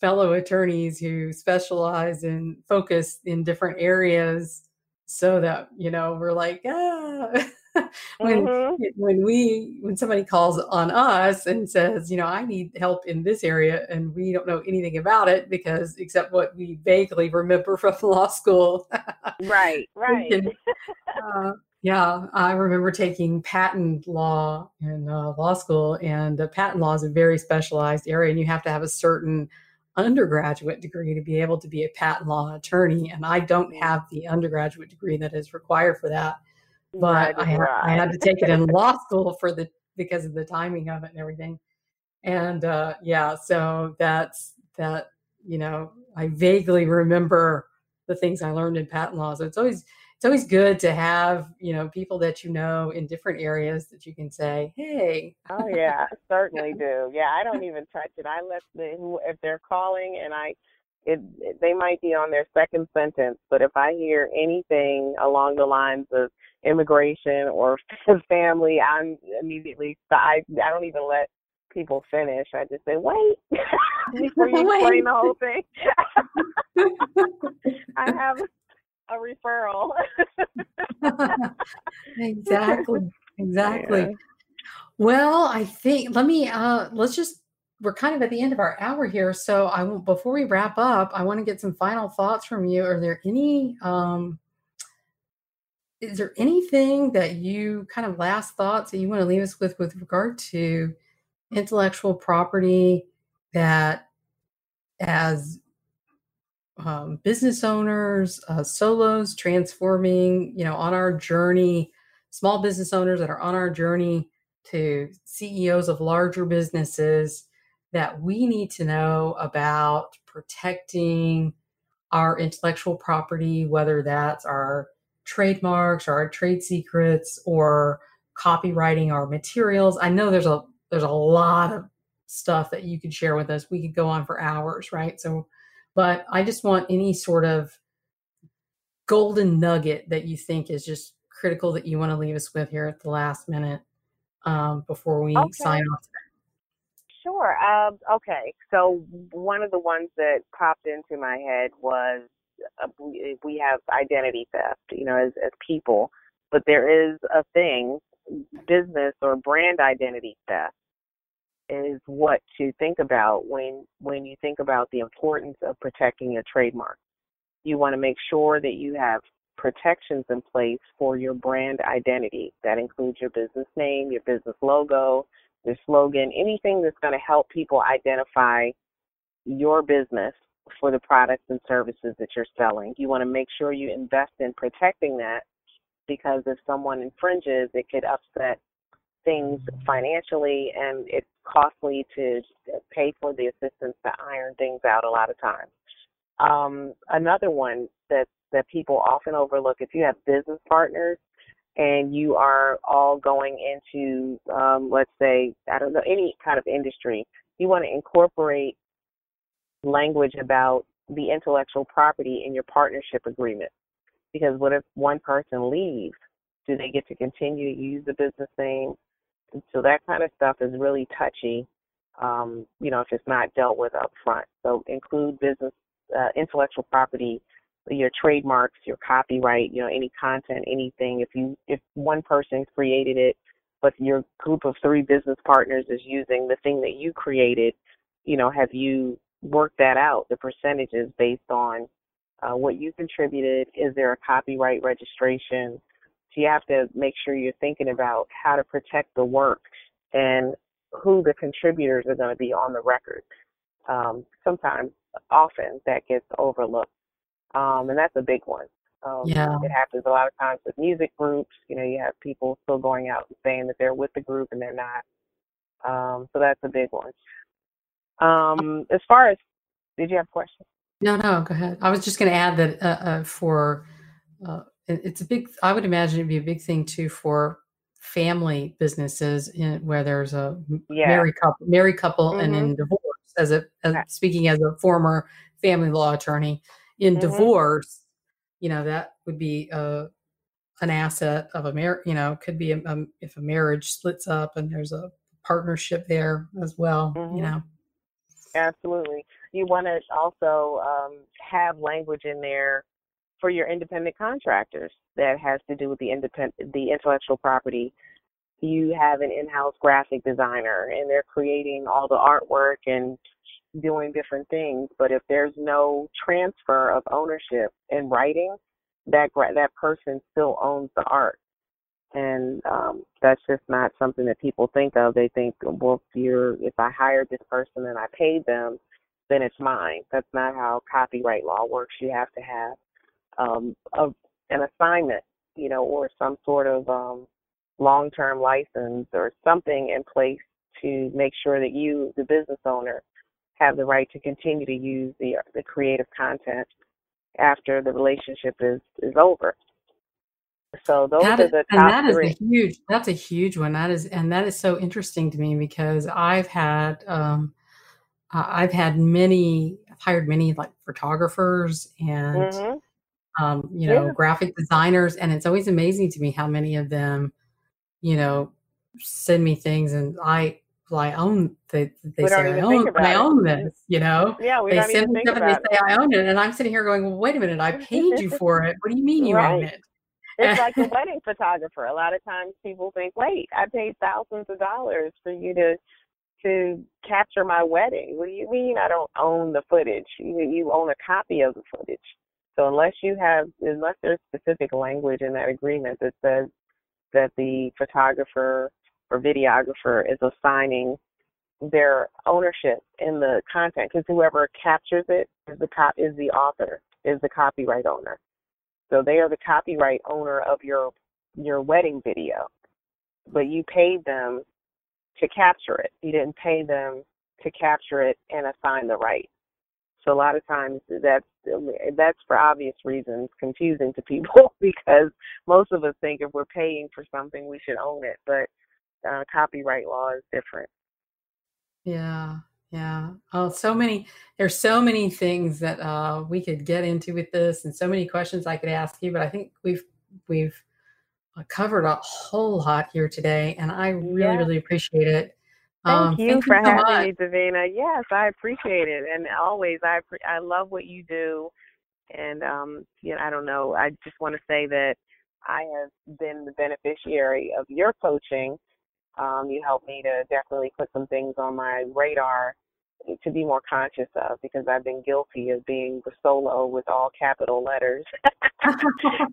fellow attorneys who specialize and focus in different areas so that you know we're like ah when Mhm. when we when somebody calls on us and says, you know, I need help in this area, and we don't know anything about it because except what we vaguely remember from law school. Right, right. can, uh, yeah, I remember taking patent law in uh, law school, and uh, patent law is a very specialized area, and you have to have a certain undergraduate degree to be able to be a patent law attorney. And I don't have the undergraduate degree that is required for that but I, do ha- I I. had to take it in law school for the because of the timing of it and everything. And uh, yeah, so that's that. You know, I vaguely remember the things I learned in patent law. So it's always it's always good to have you know people that you know in different areas that you can say, hey, Oh yeah, I certainly do. Yeah, I don't even touch it. I let the if they're calling and I it, it they might be on their second sentence, but if I hear anything along the lines of immigration or family, I'm immediately I I don't even let people finish. I just say, "Wait." Before you Wait. explain the whole thing. I have a referral. exactly, exactly. Yeah. Well, I think let me uh let's just we're kind of at the end of our hour here, so I want before we wrap up, I want to get some final thoughts from you. Are there any um is there anything that you kind of last thoughts that you want to leave us with with regard to intellectual property that as um, business owners, uh, solos transforming, you know, on our journey, small business owners that are on our journey to CEOs of larger businesses that we need to know about protecting our intellectual property, whether that's our trademarks or our trade secrets or copyrighting our materials. I know there's a there's a lot of stuff that you could share with us. We could go on for hours, right? So but I just want any sort of golden nugget that you think is just critical that you want to leave us with here at the last minute um, before we Okay. sign off. Sure. Um, okay. So one of the ones that popped into my head was Uh, we we have identity theft, you know, as as people, but there is a thing, business or brand identity theft is what to think about when when you think about the importance of protecting your trademark. You want to make sure that you have protections in place for your brand identity. That includes your business name, your business logo, your slogan, anything that's going to help people identify your business for the products and services that you're selling. You want to make sure you invest in protecting that because if someone infringes, it could upset things financially and it's costly to pay for the assistance to iron things out a lot of times. Um, another one that that people often overlook if you have business partners and you are all going into um, let's say I don't know any kind of industry, you want to incorporate language about the intellectual property in your partnership agreement. Because what if one person leaves? Do they get to continue to use the business name? And so that kind of stuff is really touchy, um, you know, if it's not dealt with up front. So include business, uh, intellectual property, your trademarks, your copyright, you know, any content, anything. If you, if one person created it, but your group of three business partners is using the thing that you created, you know, have you worked that out, the percentages based on uh, what you contributed? Is there a copyright registration? So you have to make sure you're thinking about how to protect the work and who the contributors are going to be on the record. Um, sometimes, often, that gets overlooked, um, and that's a big one. Um, Yeah. It happens a lot of times with music groups. You know, you have people still going out and saying that they're with the group and they're not. Um, so that's a big one. Um, as far as, did you have questions? No, no, go ahead. I was just going to add that uh, uh, for uh, it- it's a big. I would imagine it'd be a big thing too for family businesses in, where there's a Yeah. married couple, married couple, and Mhm. in divorce. As a as, Okay. speaking as a former family law attorney, in Mhm. divorce, you know that would be a an asset of a marriage. You know, could be a, um, if a marriage splits up and there's a partnership there as well. You Mhm. know. Absolutely. You want to also um, have language in there for your independent contractors that has to do with the independent the intellectual property. You have an in-house graphic designer and they're creating all the artwork and doing different things, but if there's no transfer of ownership in writing, that that person still owns the art. And um that's just not something that people think of. They think, well, if you're if I hired this person and I paid them, then it's mine. That's not how copyright law works. You have to have um, a, an assignment, you know, or some sort of um, long-term license or something in place to make sure that you, the business owner, have the right to continue to use the the creative content after the relationship is is over. So those that are is, the and top that is three. a huge that's a huge one. That is and that is so interesting to me because I've had um I've had many I've hired many like photographers and hmm um you know Yeah, graphic designers and it's always amazing to me how many of them you know send me things and I well, I own they they say I own I own this you know? Yeah, we they don't even send me think stuff and they about say I own it and I'm sitting here going well wait a minute I paid you for it. What do you mean you own it It's like a wedding photographer. A lot of times people think, wait, I paid thousands of dollars for you to to capture my wedding. What do you mean I don't own the footage? You you own a copy of the footage. So unless you have unless there's specific language in that agreement that says that the photographer or videographer is assigning their ownership in the content because whoever captures it is the cop is the author is the copyright owner so they are the copyright owner of your your wedding video. But you paid them to capture it. You didn't pay them to capture it and assign the right. So a lot of times that's that's for obvious reasons confusing to people because most of us think if we're paying for something we should own it. But uh, copyright law is different. Yeah, yeah. Oh, so many, there's so many things that uh, we could get into with this and so many questions I could ask you, but I think we've we've uh, covered a whole lot here today, and I really, Yeah. really appreciate it. Thank Um, you thank you for so having much. me, Davina. Yes, I appreciate it, and always I appre- I love what you do, and um, you know I don't know. I just want to say that I have been the beneficiary of your coaching. Um, you helped me to definitely put some things on my radar to be more conscious of because I've been guilty of being the solo with all capital letters.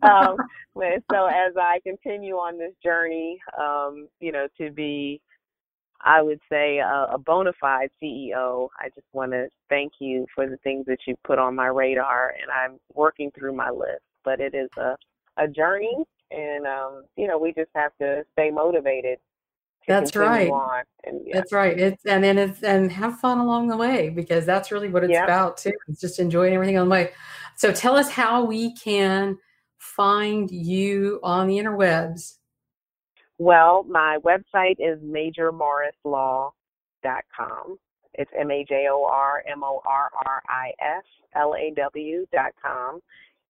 um, but so as I continue on this journey, um, you know, to be I would say a, a bona fide CEO. I just want to thank you for the things that you put on my radar, and I'm working through my list. But it is a a journey, and um, you know we just have to stay motivated That's right. And yeah, That's right. It's and then it's and have fun along the way because that's really what it's yeah. about too. It's just enjoying everything on the way. So tell us how we can find you on the interwebs. Well, my website is majormorrislaw.com. It's M A J O R M O R R I S L A W dot com.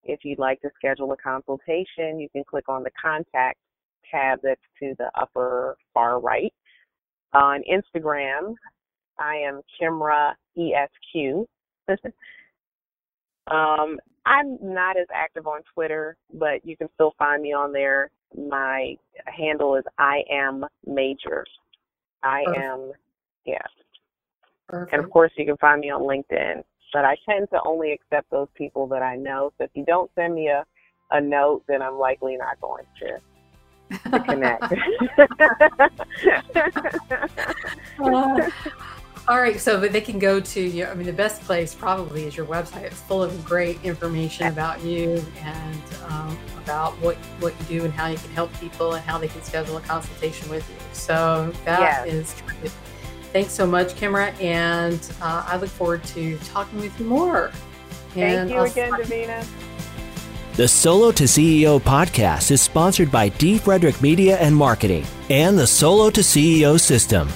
If you'd like to schedule a consultation, you can click on the contact tab that's to the upper far right. On Instagram, I am Kimra ESQ. um, I'm not as active on Twitter, but you can still find me on there. My handle is I am Major. I Perfect. am, yeah. And of course, you can find me on LinkedIn. But I tend to only accept those people that I know. So if you don't send me a, a note, then I'm likely not going to, to connect. Uh, all right, so but they can go to you. I mean, the best place probably is your website. It's full of great information about you and um, about what what you do and how you can help people and how they can schedule a consultation with you. So that Yes. is terrific. Thanks so much, Kimra, and uh, I look forward to talking with you more. Thank And you I'll- again, Davina. The Solo to CEO podcast is sponsored by D. Frederick Media and Marketing and the Solo to CEO system.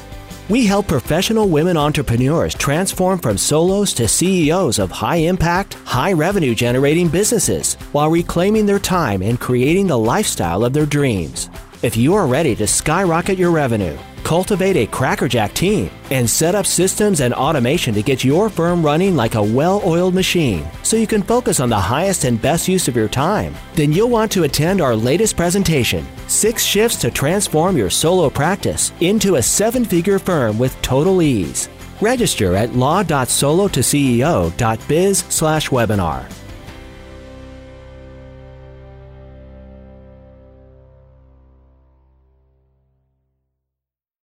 We help professional women entrepreneurs transform from solos to CEOs of high impact, high revenue generating businesses while reclaiming their time and creating the lifestyle of their dreams. If you are ready to skyrocket your revenue, cultivate a crackerjack team, and set up systems and automation to get your firm running like a well oiled machine so you can focus on the highest and best use of your time, then you'll want to attend our latest presentation Six Shifts to Transform Your Solo Practice into a Seven Figure Firm with Total Ease. Register at law.solotoceo.biz slash webinar.